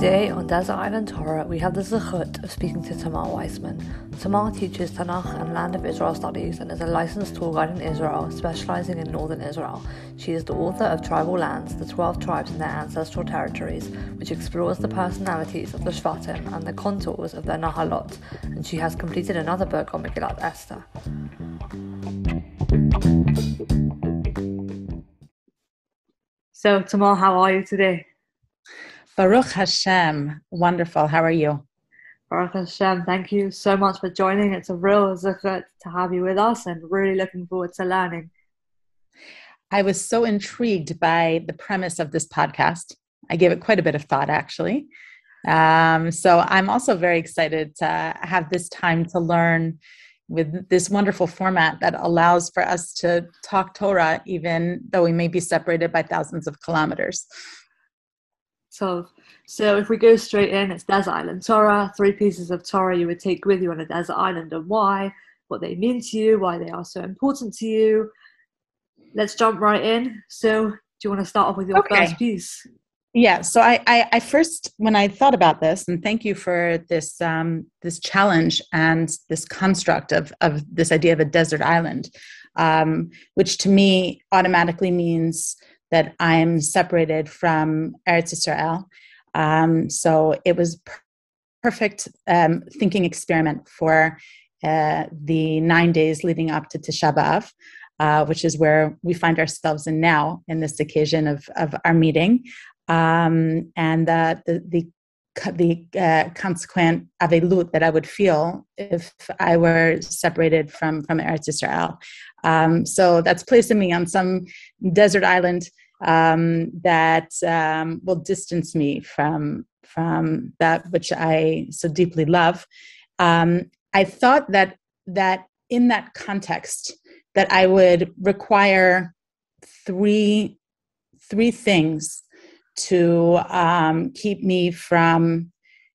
Today on Desert Island Torah, we have the zechut of speaking to Tamar Weissman. Tamar teaches Tanakh and Land of Israel studies and is a licensed tour guide in Israel, specializing in northern Israel. She is the author of Tribal Lands, the 12 tribes and their ancestral territories, which explores the personalities of the Shvatim and the contours of their Nahalot, and she has completed another book on Megillat Esther. So, Tamar, how are you today? Baruch Hashem. Wonderful. How are you? Baruch Hashem. Thank you so much for joining. It's a real zechut to have you with us and really looking forward to learning. I was so intrigued by the premise of this podcast. I gave it quite a bit of thought, actually. Um, so I'm also very excited to have this time to learn with this wonderful format that allows for us to talk Torah, even though we may be separated by thousands of kilometers. So, so if we go straight in, it's desert island Torah. Three pieces of Torah you would take with you on a desert island, and why, what they mean to you, why they are so important to you. Let's jump right in. So, do you want to start off with your okay. first piece? Yeah. So I, I, I, first, when I thought about this, and thank you for this, um, this challenge and this construct of of this idea of a desert island, um, which to me automatically means that I'm separated from Eretz Israel. Um, so it was perfect um, thinking experiment for uh, the nine days leading up to Tisha B'Av, uh, which is where we find ourselves in now in this occasion of, of our meeting. Um, and uh, the, the the uh, consequent avelut that I would feel if I were separated from from Eretz Israel. Um, so that's placing me on some desert island um, that um, will distance me from from that which I so deeply love. Um, I thought that that in that context that I would require three three things to um, keep me from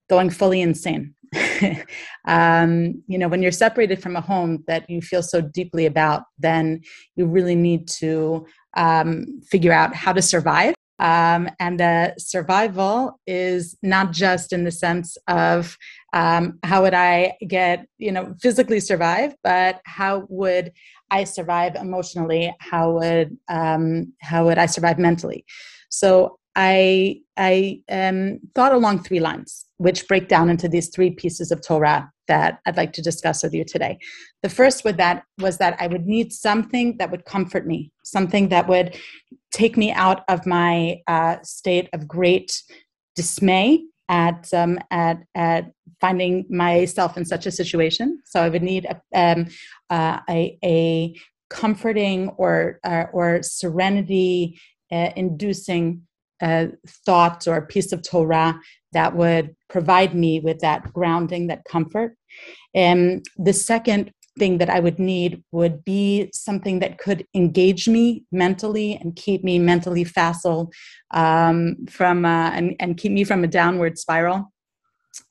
going fully insane. um, you know, when you're separated from a home that you feel so deeply about, then you really need to um, figure out how to survive. Um, and the survival is not just in the sense of um, how would I get, you know, physically survive, but how would I survive emotionally? How would um, how would I survive mentally? So I I um, thought along three lines, which break down into these three pieces of Torah that I'd like to discuss with you today. The first with that was that I would need something that would comfort me, something that would take me out of my uh, state of great dismay at um, at at finding myself in such a situation. So I would need a um, uh, a, a, comforting or uh, or serenity uh, inducing a thought or a piece of Torah that would provide me with that grounding, that comfort. And the second thing that I would need would be something that could engage me mentally and keep me mentally facile um, from uh, and, and keep me from a downward spiral.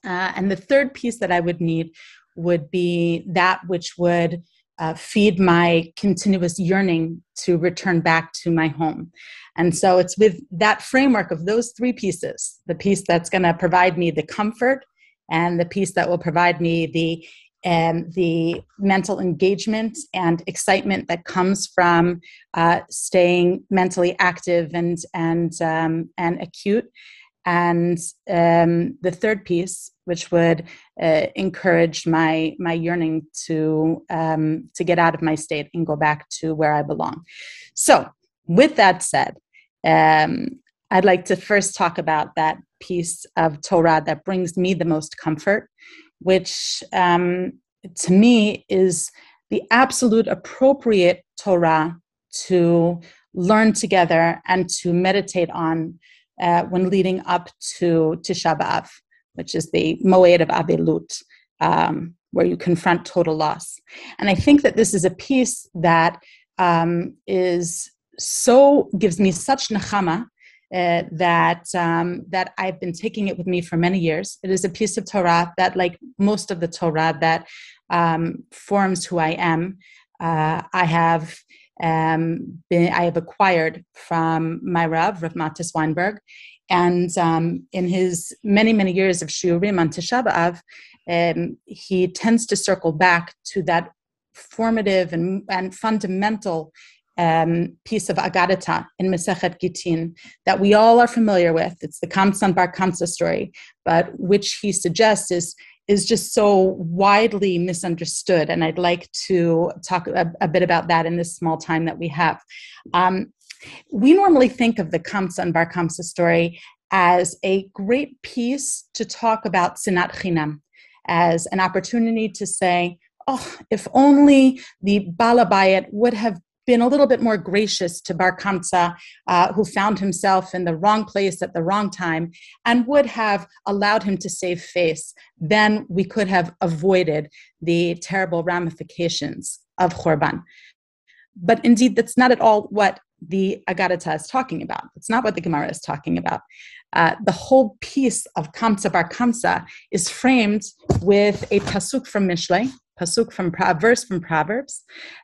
Uh, and the third piece that I would need would be that which would uh, feed my continuous yearning to return back to my home. And so it's with that framework of those three pieces the piece that's going to provide me the comfort, and the piece that will provide me the and the mental engagement and excitement that comes from uh, staying mentally active and and um, and acute and um, the third piece which would uh, encourage my my yearning to um, to get out of my state and go back to where i belong. So with that said um, i'd like to first talk about that piece of torah that brings me the most comfort which um, to me is the absolute appropriate torah to learn together and to meditate on uh, when leading up to Tisha B'Av, which is the Moed of Avelut, um, where you confront total loss. And I think that this is a piece that um, is so gives me such nachama uh, that um, that I've been taking it with me for many years. It is a piece of Torah that, like most of the Torah, that um, forms who I am. Uh, I have um, been, I have acquired from my Rav, Rav Matis Weinberg, And um, in his many, many years of shiurim on Tisha B'Av, um, he tends to circle back to that formative and, and fundamental um, piece of Agadata in Masechet Gittin that we all are familiar with. It's the Kamsan Bar Kamsa story, but which he suggests is is just so widely misunderstood. And I'd like to talk a, a bit about that in this small time that we have. Um, we normally think of the Kamsa and Bar Kamsa story as a great piece to talk about Sinat Chinam, as an opportunity to say, oh, if only the Balabayat would have been a little bit more gracious to Bar Kamsa, uh, who found himself in the wrong place at the wrong time, and would have allowed him to save face, then we could have avoided the terrible ramifications of Khorban. But indeed, that's not at all what the Agadata is talking about. It's not what the Gemara is talking about. Uh, the whole piece of Kamsa Bar Kamsa is framed with a pasuk from Mishlei, pasuk from verse from Proverbs,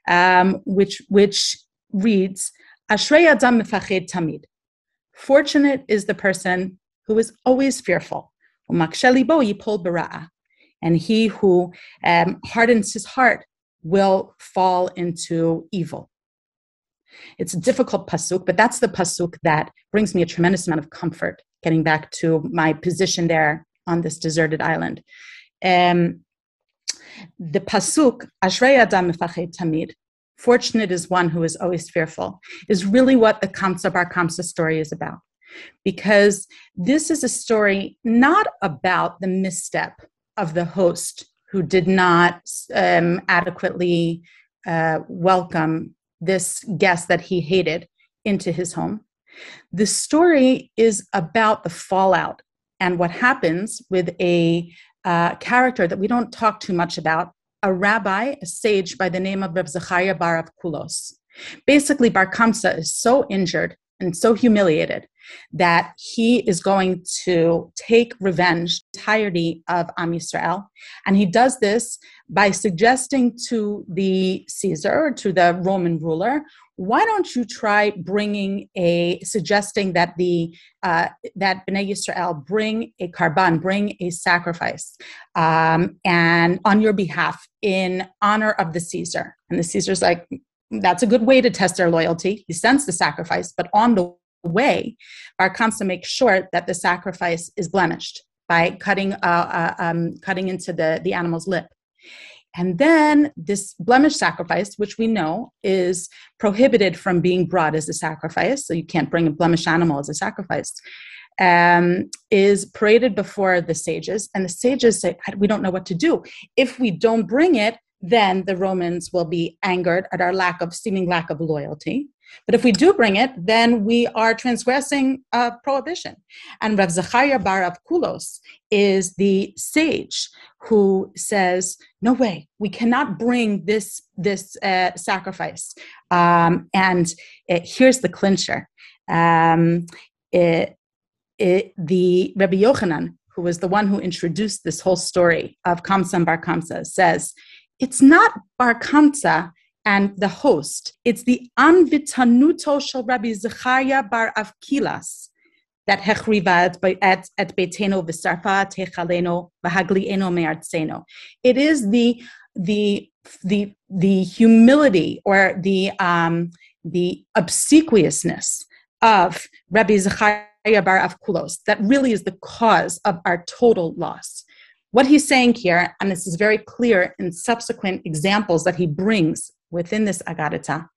um, which which reads, "Ashrei adam mefached tamid." Fortunate is the person who is always fearful. And he who um, hardens his heart will fall into evil. It's a difficult pasuk, but that's the pasuk that brings me a tremendous amount of comfort. Getting back to my position there on this deserted island, um, the pasuk Ashrei Adam Tamid, fortunate is one who is always fearful, is really what the Kamsa Bar Kamsa story is about. Because this is a story not about the misstep of the host who did not um, adequately uh, welcome this guest that he hated into his home. The story is about the fallout and what happens with a uh, character that we don't talk too much about a rabbi, a sage by the name of Reb Zechariah Bar of Kulos. Basically, Bar Kamsa is so injured and so humiliated that he is going to take revenge entirety of Am Yisrael. And he does this by suggesting to the Caesar, to the Roman ruler, why don't you try bringing a suggesting that the uh, that Bnei Yisrael bring a karban, bring a sacrifice, um, and on your behalf in honor of the Caesar. And the Caesar's like, that's a good way to test their loyalty. He sends the sacrifice, but on the way, Bar Kamsa makes sure that the sacrifice is blemished by cutting, uh, uh, um, cutting into the, the animal's lip. And then this blemish sacrifice, which we know is prohibited from being brought as a sacrifice, so you can't bring a blemished animal as a sacrifice, um, is paraded before the sages. And the sages say, We don't know what to do. If we don't bring it, then the Romans will be angered at our lack of seeming lack of loyalty. But if we do bring it, then we are transgressing prohibition. And Rav Zachariah Bar Avkulos is the sage who says, "No way, we cannot bring this this uh, sacrifice." Um, and it, here's the clincher: um, it, it, the Rabbi Yochanan, who was the one who introduced this whole story of Kamsa Bar Kamsa, says it's not Bar Kamsa and the host. It's the Anvitanuto shel Rabbi Zechariah bar Avkilas that hechriva at, et beteno v'sarfa techaleno v'haglieno me'artzeno. It is the the the the humility or the um, the obsequiousness of Rabbi Zechariah bar Avkulos that really is the cause of our total loss. What he's saying here, and this is very clear in subsequent examples that he brings within this agadita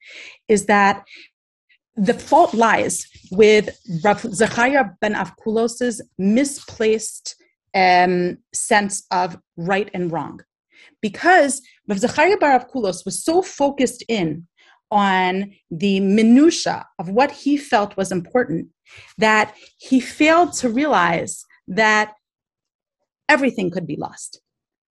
is that the fault lies with Rav Zechariah ben Avkulos's misplaced um, sense of right and wrong. Because Rav Zechariah bar Avkulos was so focused in on the minutia of what he felt was important that he failed to realize that everything could be lost.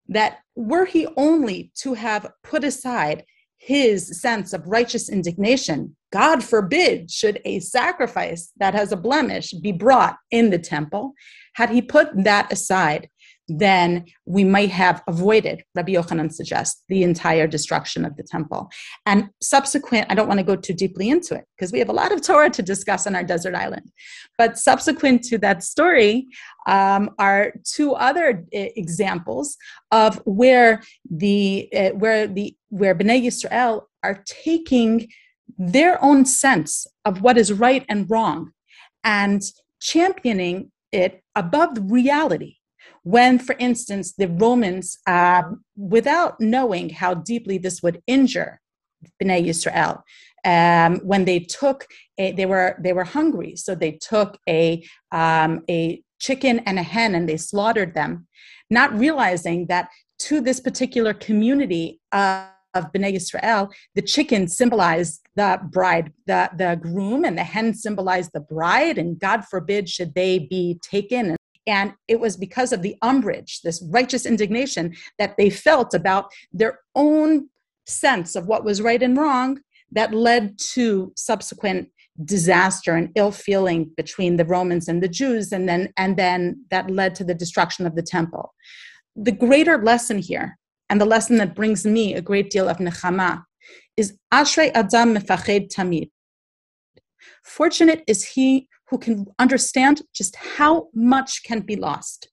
That were he only to have put aside his sense of righteous indignation. God forbid should a sacrifice that has a blemish be brought in the temple. Had he put that aside, then we might have avoided, Rabbi Yochanan suggests, the entire destruction of the temple. And subsequent, I don't want to go too deeply into it because we have a lot of Torah to discuss on our desert island. But subsequent to that story um, are two other uh, examples of where the uh, where the where Bnei Yisrael are taking their own sense of what is right and wrong and championing it above reality when, for instance, the Romans, uh, without knowing how deeply this would injure Bnei Yisrael, um, when they took, a, they were they were hungry, so they took a um, a chicken and a hen and they slaughtered them, not realizing that to this particular community of, of Bnei Yisrael, the chicken symbolized the bride, the, the groom, and the hen symbolized the bride, and God forbid should they be taken and it was because of the umbrage, this righteous indignation that they felt about their own sense of what was right and wrong that led to subsequent disaster and ill feeling between the Romans and the Jews, and then, and then that led to the destruction of the temple. The greater lesson here, and the lesson that brings me a great deal of nechama, is Ashrei Adam Mefached Tamid. Fortunate is he who can understand just how much can be lost.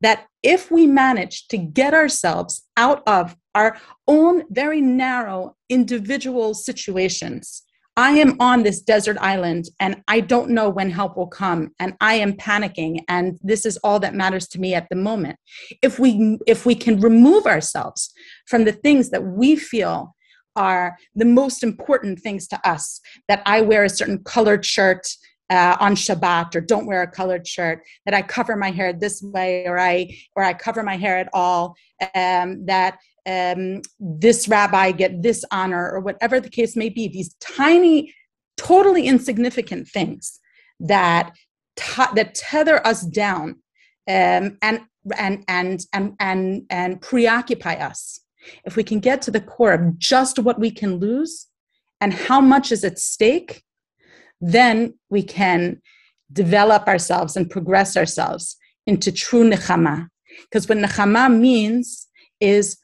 That if we manage to get ourselves out of our own very narrow individual situations, I am on this desert island and I don't know when help will come and I am panicking and this is all that matters to me at the moment. If we if we can remove ourselves from the things that we feel are the most important things to us, that I wear a certain colored shirt uh, on Shabbat or don't wear a colored shirt, that I cover my hair this way or I or I cover my hair at all, um, that um, this rabbi get this honor or whatever the case may be. These tiny, totally insignificant things that t- that tether us down um, and and and and and and preoccupy us. If we can get to the core of just what we can lose and how much is at stake, then we can develop ourselves and progress ourselves into true nechama. Because what nechama means is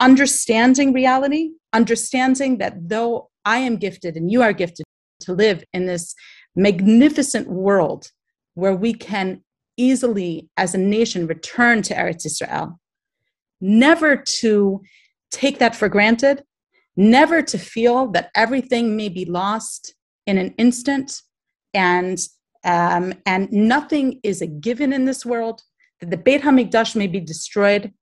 understanding reality, understanding that though I am gifted and you are gifted to live in this magnificent world where we can easily, as a nation, return to Eretz Israel, never to take that for granted, never to feel that everything may be lost in an instant. And um, and nothing is a given in this world. That the Beit Hamikdash may be destroyed.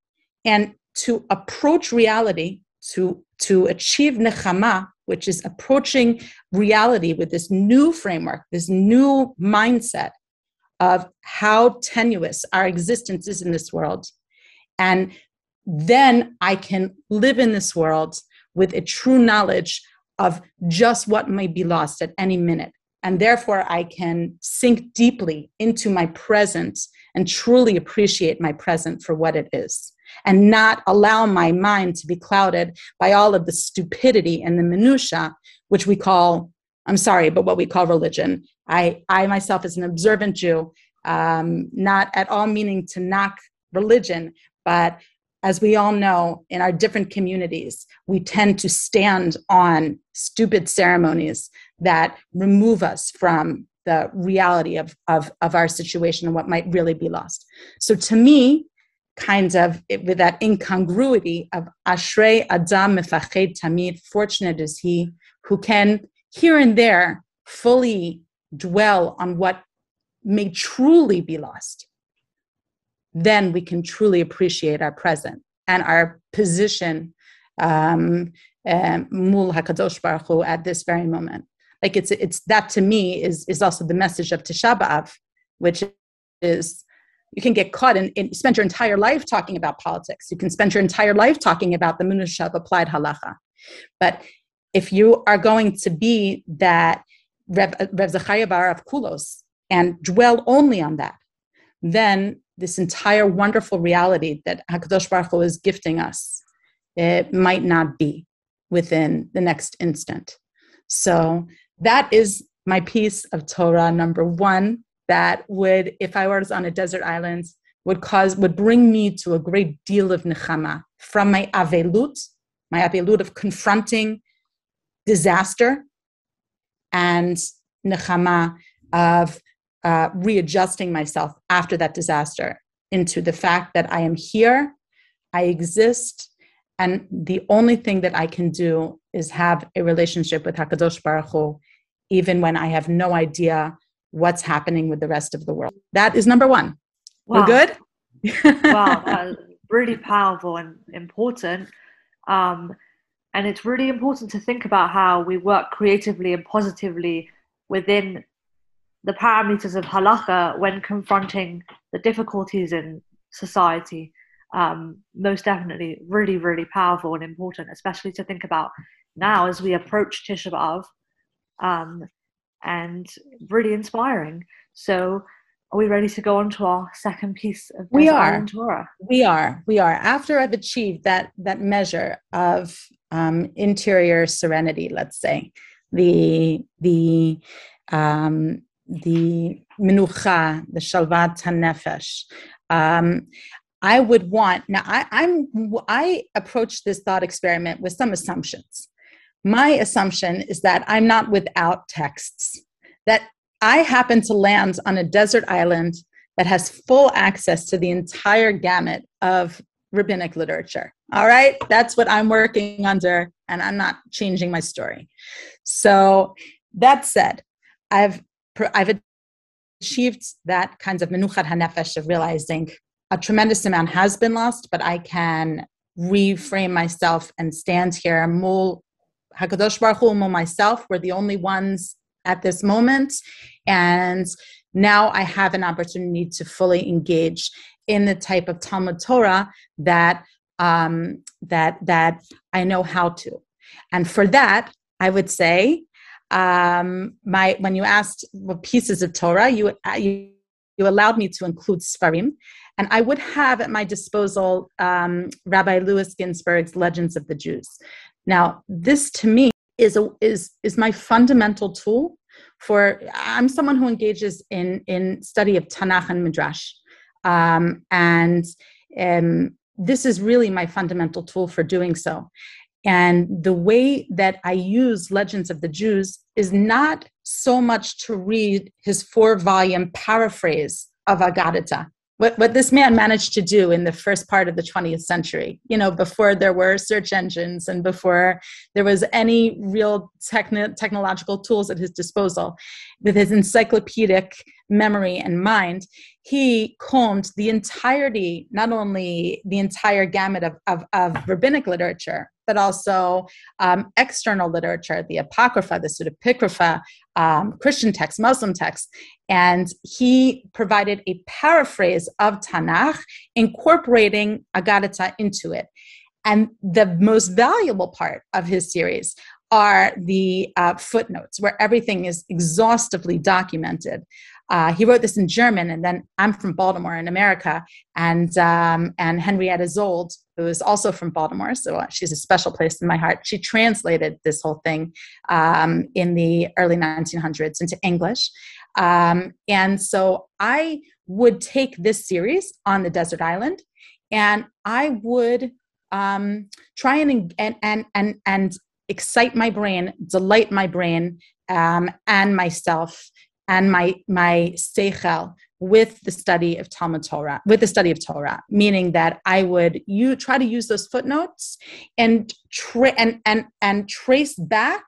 And to approach reality to to achieve nechama which is approaching reality with this new framework this new mindset of how tenuous our existence is in this world. And then i can live in this world with a true knowledge of just what may be lost at any minute. And therefore, I can sink deeply into my present and truly appreciate my present for what it is, and not allow my mind to be clouded by all of the stupidity and the minutiae, which we call, I'm sorry, but what we call religion. I, I myself, as an observant Jew, um, not at all meaning to knock religion, but as we all know, in our different communities, we tend to stand on stupid ceremonies that remove us from the reality of, of, of our situation and what might really be lost. So to me, kinds of with that incongruity of Ashrei Adam Mefached Tamid, fortunate is he who can here and there fully dwell on what may truly be lost then we can truly appreciate our present and our position um, um, mul hakadosh baruch Hu at this very moment. Like it's it's that to me is is also the message of Tisha B'av, which is you can get caught in spend your entire life talking about politics. You can spend your entire life talking about the minutia of applied halacha, but if you are going to be that Rev, Rev Zachariah Bar Avkulos and dwell only on that, then this entire wonderful reality that Hakadosh Baruch Hu is gifting us, it might not be within the next instant. So that is my piece of Torah number one. That would, if I was on a desert island, would cause would bring me to a great deal of nechama from my avelut, my avelut of confronting disaster, and nechama of uh, readjusting myself after that disaster into the fact that I am here, I exist, and the only thing that I can do is have a relationship with Hakadosh Baruch Hu, even when I have no idea what's happening with the rest of the world. That is number one. Wow. We're good. wow, that's really powerful and important. Um, and it's really important to think about how we work creatively and positively within the parameters of halacha when confronting the difficulties in society. Um, most definitely, really, really powerful and important, especially to think about now as we approach Tisha B'av, um, and really inspiring. So, are we ready to go on to our second piece of we are Torah? We are. We are. After I've achieved that that measure of um, interior serenity, let's say the the um, the minucha, the shalvat hanefesh. Um, I would want now. I, I'm I approach this thought experiment with some assumptions. My assumption is that I'm not without texts. That I happen to land on a desert island that has full access to the entire gamut of rabbinic literature. All right, that's what I'm working under, and I'm not changing my story. So that said, I've I've achieved that kind of menuchat hanefesh of realizing a tremendous amount has been lost, but I can reframe myself and stand here. Mul Hakadosh Baruch Hu, mul myself. We're the only ones at this moment, and now I have an opportunity to fully engage in the type of Talmud Torah that um, that that I know how to. And for that, I would say um, my when you asked what pieces of Torah, you, you you allowed me to include Sfarim, and I would have at my disposal um, Rabbi Louis Ginzberg's Legends of the Jews. Now, this to me is a, is is my fundamental tool for. I'm someone who engages in in study of Tanakh and Midrash, um, and um, this is really my fundamental tool for doing so. And the way that I use Legends of the Jews is not so much to read his four volume paraphrase of Agadita. What, what this man managed to do in the first part of the 20th century, you know, before there were search engines and before there was any real techn- technological tools at his disposal, with his encyclopedic memory and mind, he combed the entirety, not only the entire gamut of, of, of rabbinic literature, but also um, external literature, the Apocrypha, the Pseudepigrapha, um, Christian texts, Muslim texts. And he provided a paraphrase of Tanakh, incorporating Agadita into it. And the most valuable part of his series are the uh, footnotes, where everything is exhaustively documented. Uh, he wrote this in German, and then I'm from Baltimore in America, and um, and Henrietta Szold, who is also from Baltimore, so she's a special place in my heart. She translated this whole thing um, in the early 1900s into English, um, and so I would take this series on the desert island, and I would um, try and and and and and excite my brain, delight my brain um, and myself and my my seichel with the study of Talmud Torah, with the study of Torah, meaning that I would you try to use those footnotes and tra- and and and trace back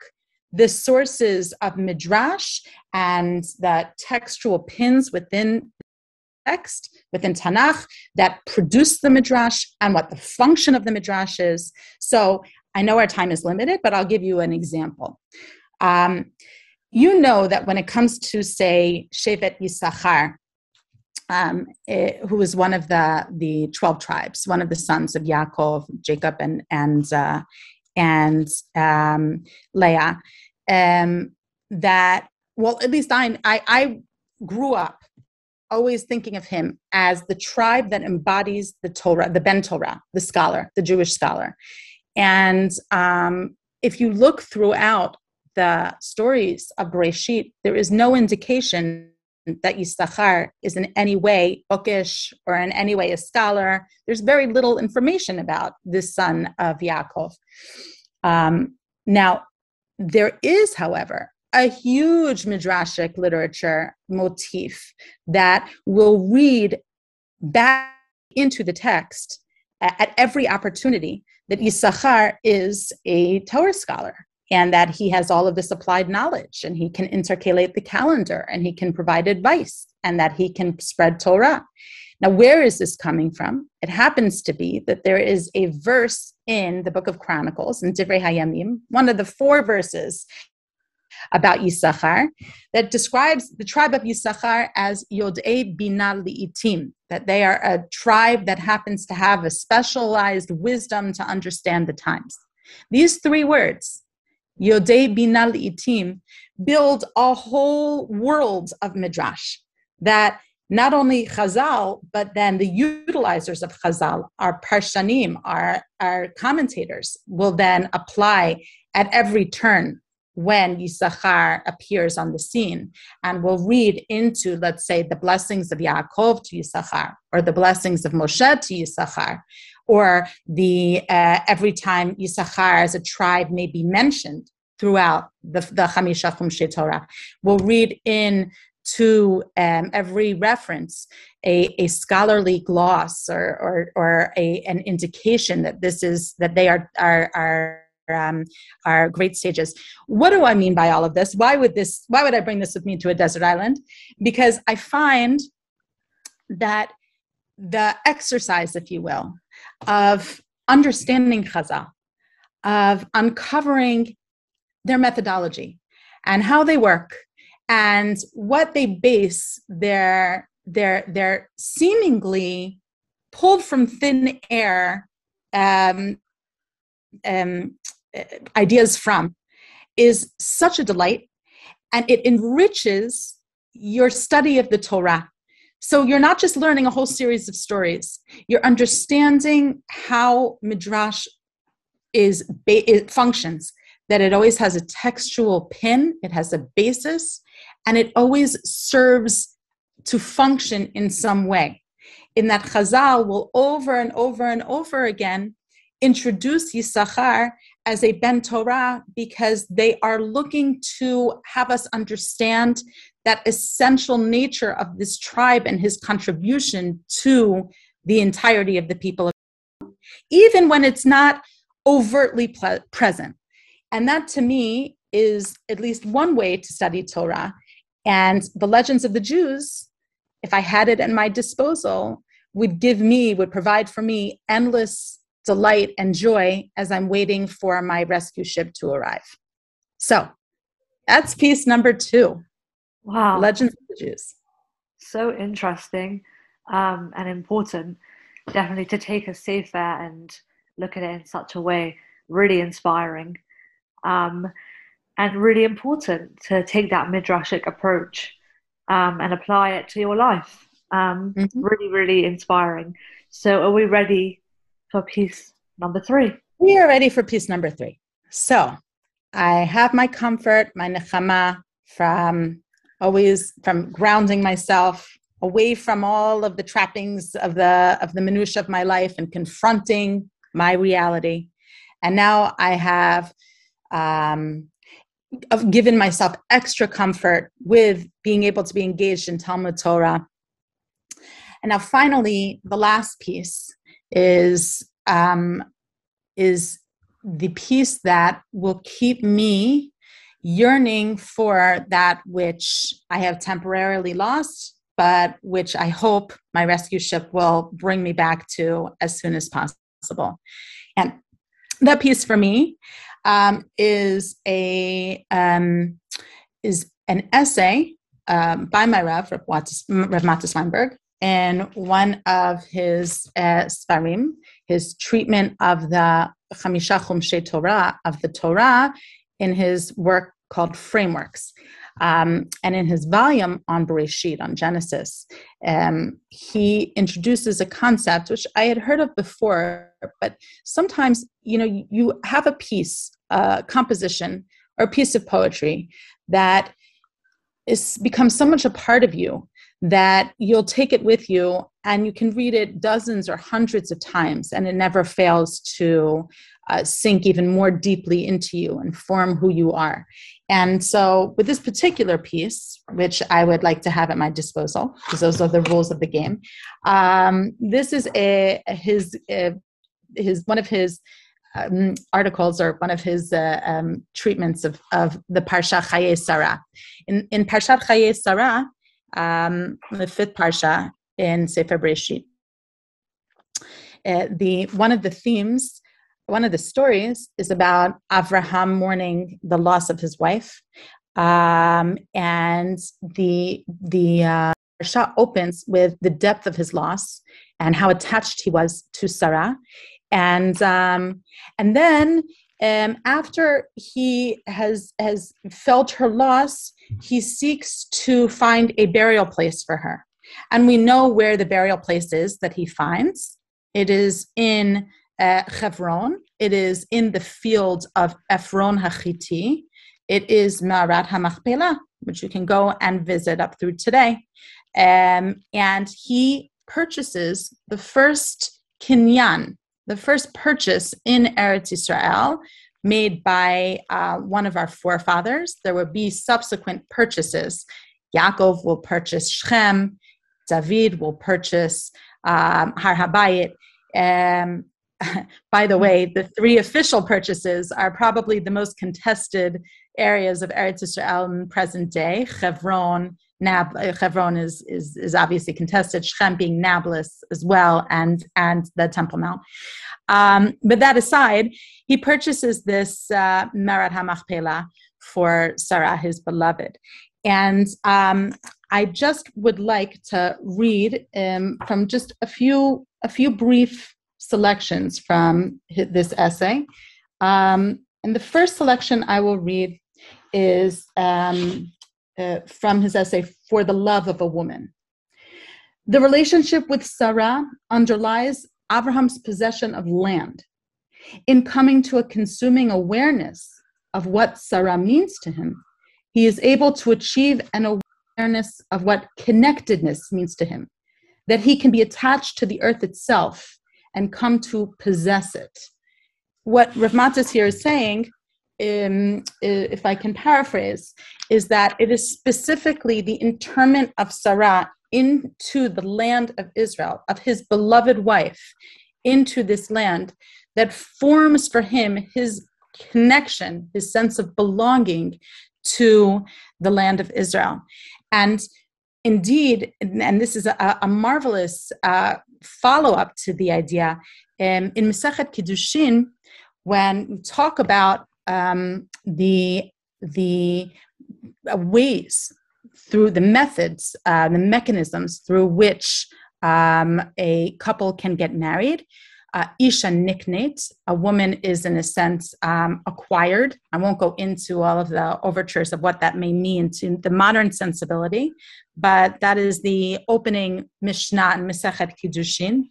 the sources of midrash and the textual pins within text within Tanakh that produce the midrash and what the function of the midrash is. So I know our time is limited, but I'll give you an example. Um, you know that when it comes to say Shevet Yisachar, um, it, who was one of the the twelve tribes, one of the sons of Yaakov, Jacob, and and uh, and um, Leah, um, that well, at least I, I I grew up always thinking of him as the tribe that embodies the Torah, the Ben Torah, the scholar, the Jewish scholar, and um, if you look throughout the stories of Bereshit, there is no indication that Yisachar is in any way bookish or in any way a scholar. There's very little information about this son of Yaakov. Um, now, there is, however, a huge midrashic literature motif that will read back into the text at every opportunity that Yisachar is a Torah scholar and that he has all of this applied knowledge and he can intercalate the calendar and he can provide advice and that he can spread Torah. Now, where is this coming from? It happens to be that there is a verse in the book of Chronicles, in Divrei Hayamim, one of the four verses about Yisachar that describes the tribe of Yisachar as Yodei Bina Li'itim, that they are a tribe that happens to have a specialized wisdom to understand the times. These three words, Yodei Bina Li'itim, build a whole world of midrash that not only Chazal, but then the utilizers of Chazal, our Parshanim, our, our commentators, will then apply at every turn when Yisachar appears on the scene. And we'll read into, let's say, the blessings of Yaakov to Yisachar, or the blessings of Moshe to Yisachar, or the uh, every time Yisachar as a tribe may be mentioned throughout the, the Chamisha Chumshei Torah. We'll read in to um, every reference a, a scholarly gloss or, or, or a, an indication that this is that they are, are, are um, are great stages. What do I mean by all of this? Why would this? Why would I bring this with me to a desert island? Because I find that the exercise, if you will, of understanding Chazal, of uncovering their methodology and how they work and what they base their their their seemingly pulled from thin air um, um, ideas from is such a delight and it enriches your study of the Torah. So you're not just learning a whole series of stories, you're understanding how Midrash is it functions that it always has a textual pin, it has a basis, and it always serves to function in some way. In that Chazal will over and over and over again introduce Yisachar as a Ben Torah because they are looking to have us understand that essential nature of this tribe and his contribution to the entirety of the people, even when it's not overtly ple- present. And that to me is at least one way to study Torah. And the legends of the Jews, if I had it at my disposal, would give me, would provide for me endless delight and joy as I'm waiting for my rescue ship to arrive. So that's piece number two. Wow. Legends of the Jews. So interesting um, and important, definitely to take a sefer and look at it in such a way, really inspiring. Um, and really important to take that midrashic approach um, and apply it to your life. Um, mm-hmm. Really, really inspiring. So, are we ready for piece number three. We are ready for piece number three. So I have my comfort, my nechama from always from grounding myself away from all of the trappings of the of the minutia of my life and confronting my reality. And now I have um, given myself extra comfort with being able to be engaged in Talmud Torah. And now, finally, the last piece is um, is the piece that will keep me yearning for that which I have temporarily lost, but which I hope my rescue ship will bring me back to as soon as possible. And that piece for me um, is a um, is an essay um, by my Rev, Rev Matis Weinberg, in one of his uh, his treatment of the Chamisha Chumshei Torah, of the Torah, in his work called Frameworks. Um, and in his volume on Bereshit, on Genesis, um, he introduces a concept which I had heard of before, but sometimes, you know, you, have a piece, a composition, or a piece of poetry that is becomes so much a part of you that you'll take it with you and you can read it dozens or hundreds of times and it never fails to uh, sink even more deeply into you and form who you are and so with this particular piece which i would like to have at my disposal because those are the rules of the game um, this is a his a, his one of his um, articles or one of his uh, um, treatments of, of the Parsha Chaye Sarah. In, in Parshat Chaye Sarah, um, the fifth Parsha in Sefer Breshit, uh, the, one of the themes, one of the stories is about Avraham mourning the loss of his wife. Um, and the, the uh, Parsha opens with the depth of his loss and how attached he was to Sarah and um, and then um, after he has has felt her loss, he seeks to find a burial place for her, and we know where the burial place is that he finds. It is in uh, Hebron. It is in the field of Ephron Hachiti. It is Ma'arat HaMachpelah, which you can go and visit up through today. Um, and he purchases the first kinyan, the first purchase in Eretz Israel made by uh, one of our forefathers. There will be subsequent purchases. Yaakov will purchase Shechem, David will purchase um, Har Habayit. Um, by the way, the three official purchases are probably the most contested areas of Eretz Israel in present day Hebron, Nab, Hebron is, is, is obviously contested, Shechem being Nablus as well, and, and the Temple Mount. Um, but that aside, he purchases this uh, HaMachpelah for Sarah, his beloved. And um, I just would like to read um, from just a few, a few brief selections from this essay. Um, and the first selection I will read is um, uh, from his essay, For the Love of a Woman. The relationship with Sarah underlies Abraham's possession of land. In coming to a consuming awareness of what Sarah means to him, he is able to achieve an awareness of what connectedness means to him, that he can be attached to the earth itself and come to possess it. What Rav Matis here is saying um, if I can paraphrase, is that it is specifically the interment of Sarah into the land of Israel, of his beloved wife, into this land that forms for him his connection, his sense of belonging to the land of Israel. And indeed, and this is a, a marvelous uh, follow up to the idea, um, in Masechet Kiddushin, when we talk about um, the the ways through the methods, uh, the mechanisms through which um, a couple can get married. Uh, Isha niknate, a woman is in a sense um, acquired. I won't go into all of the overtures of what that may mean to the modern sensibility, but that is the opening Mishnah in Mesechet Kiddushin.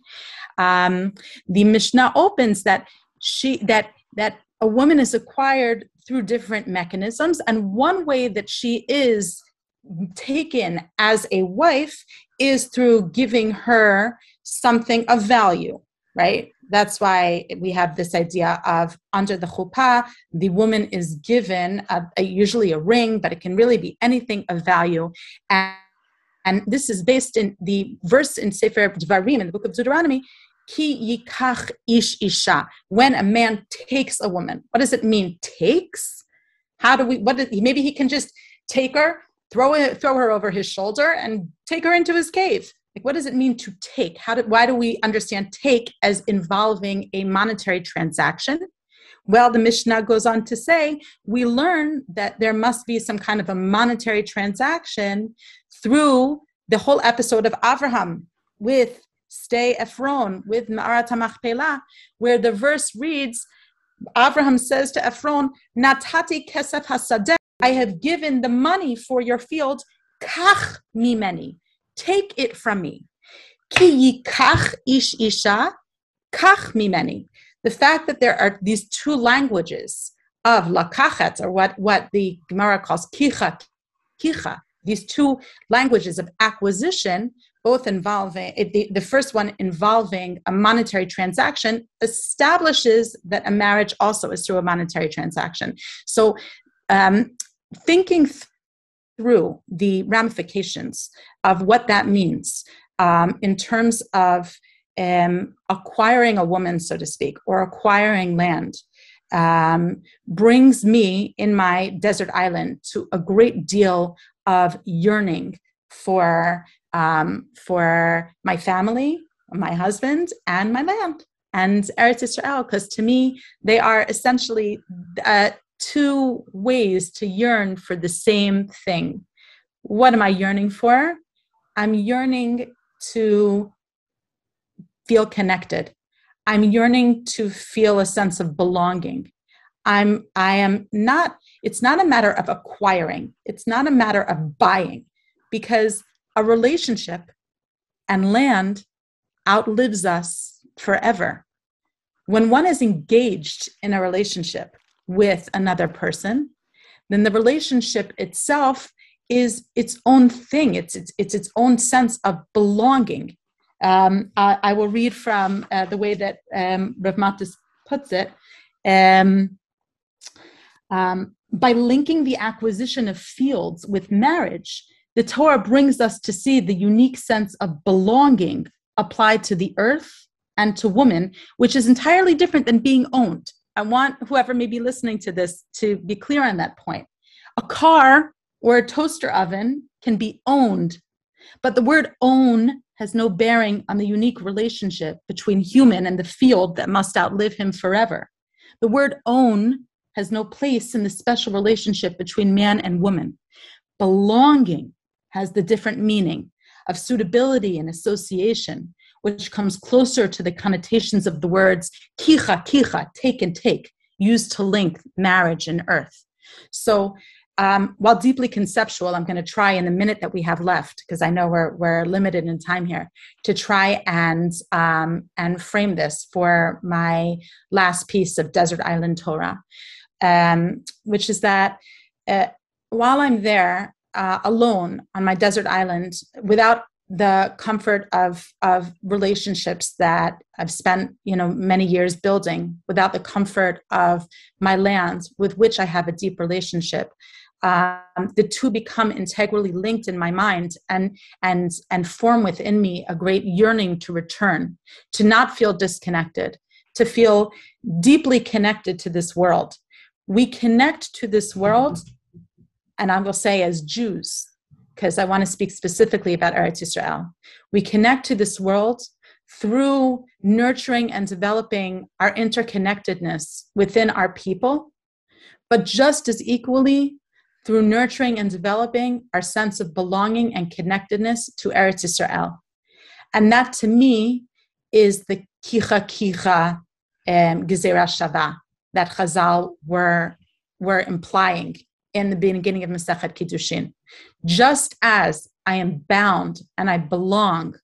Um, the Mishnah opens that she that that a woman is acquired through different mechanisms. And one way that she is taken as a wife is through giving her something of value, right? That's why we have this idea of under the chuppah, the woman is given a, a, usually a ring, but it can really be anything of value. And, and this is based in the verse in Sefer Dvarim, in the book of Deuteronomy, Ki yikach ish isha. When a man takes a woman, what does it mean? Takes? How do we? What? Maybe he can just take her, throw it, throw her over his shoulder, and take her into his cave. Like, what does it mean to take? How do? Why do we understand take as involving a monetary transaction? Well, the Mishnah goes on to say we learn that there must be some kind of a monetary transaction through the whole episode of Avraham with stay Ephron with Ma'arat HaMachpelah, where the verse reads, Abraham says to Ephron, Natati kesef hasadeh, I have given the money for your field, kach mimeni, take it from me. Ki yikach ish isha, kach mimeni. The fact that there are these two languages of lakachet, or what, what the Gemara calls kicha, kicha, these two languages of acquisition both involving the, the first one involving a monetary transaction establishes that a marriage also is through a monetary transaction so um, thinking through the ramifications of what that means um, in terms of um, acquiring a woman so to speak or acquiring land um, brings me in my desert island to a great deal of yearning for um, for my family, my husband, and my land and Eretz Israel, because to me they are essentially uh, two ways to yearn for the same thing. What am I yearning for? I'm yearning to feel connected. I'm yearning to feel a sense of belonging. I'm I am not it's not a matter of acquiring. It's not a matter of buying because a relationship and land outlives us forever. When one is engaged in a relationship with another person, then the relationship itself is its own thing. It's it's, it's its own sense of belonging. Um, I, I, will read from uh, the way that um, Rav Matis puts it. Um, um, by linking the acquisition of fields with marriage, the Torah brings us to see the unique sense of belonging applied to the earth and to woman, which is entirely different than being owned. I want whoever may be listening to this to be clear on that point. A car or a toaster oven can be owned, but the word own has no bearing on the unique relationship between human and the field that must outlive him forever. The word own has no place in the special relationship between man and woman. Belonging has the different meaning of suitability and association, which comes closer to the connotations of the words kicha, kicha, take and take, used to link marriage and earth. So um, while deeply conceptual, I'm going to try in the minute that we have left, because I know we're, we're limited in time here, to try and um, and frame this for my last piece of Desert Island Torah, um, which is that uh, while I'm there, uh, alone on my desert island without the comfort of of relationships that I've spent you know many years building without the comfort of my land with which I have a deep relationship. Um, the two become integrally linked in my mind and and and form within me a great yearning to return to not feel disconnected to feel deeply connected to this world. We connect to this world and I will say as Jews, because I want to speak specifically about Eretz Israel, we connect to this world through nurturing and developing our interconnectedness within our people, but just as equally through nurturing and developing our sense of belonging and connectedness to Eretz Israel. And that to me is the kicha kicha um, gezerah shava that Chazal were, were implying in the beginning of Masechet Kiddushin. Just as I am bound and I belong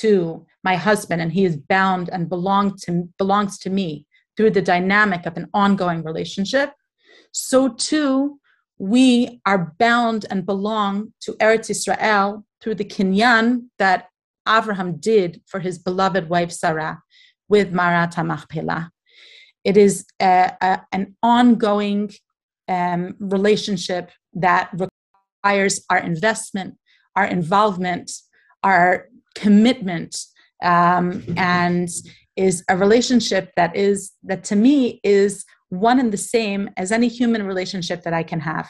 to my husband, and he is bound and belong to, belongs to me through the dynamic of an ongoing relationship, so too we are bound and belong to Eretz Israel through the kinyan that Avraham did for his beloved wife Sarah with Me'arat HaMachpelah. It is a, a, an ongoing um, relationship that requires our investment, our involvement, our commitment, um, and is a relationship that is that to me is one and the same as any human relationship that I can have.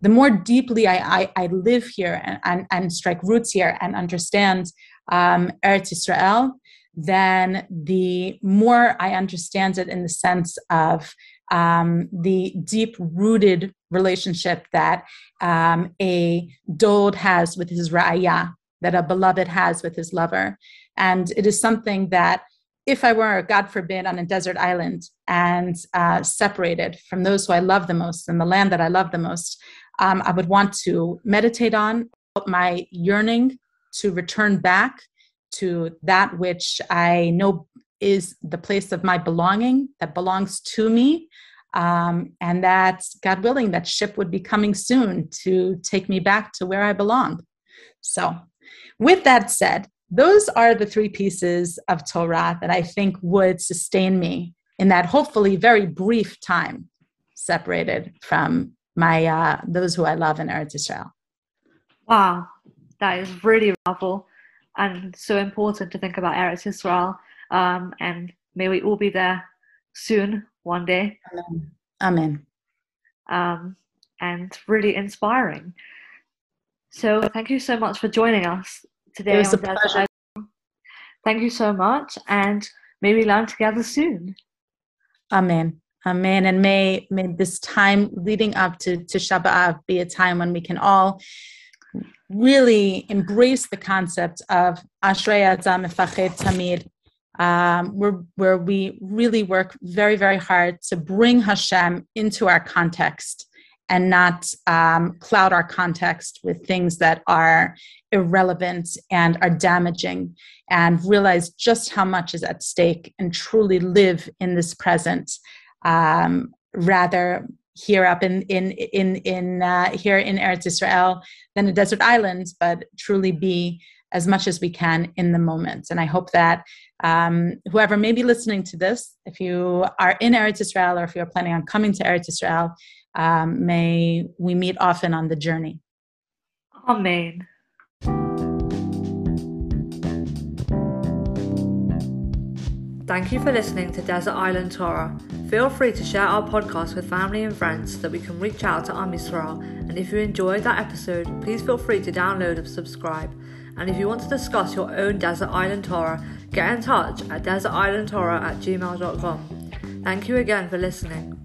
The more deeply I, I, I live here and, and, and, strike roots here and understand um, Eretz Israel, then the more I understand it in the sense of um, the deep rooted relationship that um, a dod has with his ra'aya, that a beloved has with his lover. And it is something that if I were, God forbid, on a desert island and uh, separated from those who I love the most and the land that I love the most, um, I would want to meditate on my yearning to return back to that which I know is the place of my belonging that belongs to me um, and that, God willing, that ship would be coming soon to take me back to where I belong. So, with that said, those are the three pieces of Torah that I think would sustain me in that hopefully very brief time separated from my uh, those who I love in Eretz Israel. Wow, that is really powerful and so important to think about Eretz Israel. Um, and may we all be there soon, one day. Amen. Amen. Um, and really inspiring. So thank you so much for joining us today. It was a pleasure. Thank you so much, and may we learn together soon. Amen. Amen. And may, may this time leading up to, to Shabbat be a time when we can all really embrace the concept of Ashrei Adam Tamid, um, where, where we really work very, very hard to bring Hashem into our context and not um, cloud our context with things that are irrelevant and are damaging, and realize just how much is at stake and truly live in this present um, rather here up in in in in uh, here in Eretz Israel than a desert island, but truly be as much as we can in the moment. And I hope that um, whoever may be listening to this, if you are in Eretz Israel or if you're planning on coming to Eretz Israel, um, may we meet often on the journey. Amen. Thank you for listening to Desert Island Torah. Feel free to share our podcast with family and friends so that we can reach out to Am Yisrael. And if you enjoyed that episode, please feel free to download and subscribe. And if you want to discuss your own Desert Island Torah, get in touch at desertislandtorah at gmail.com. Thank you again for listening.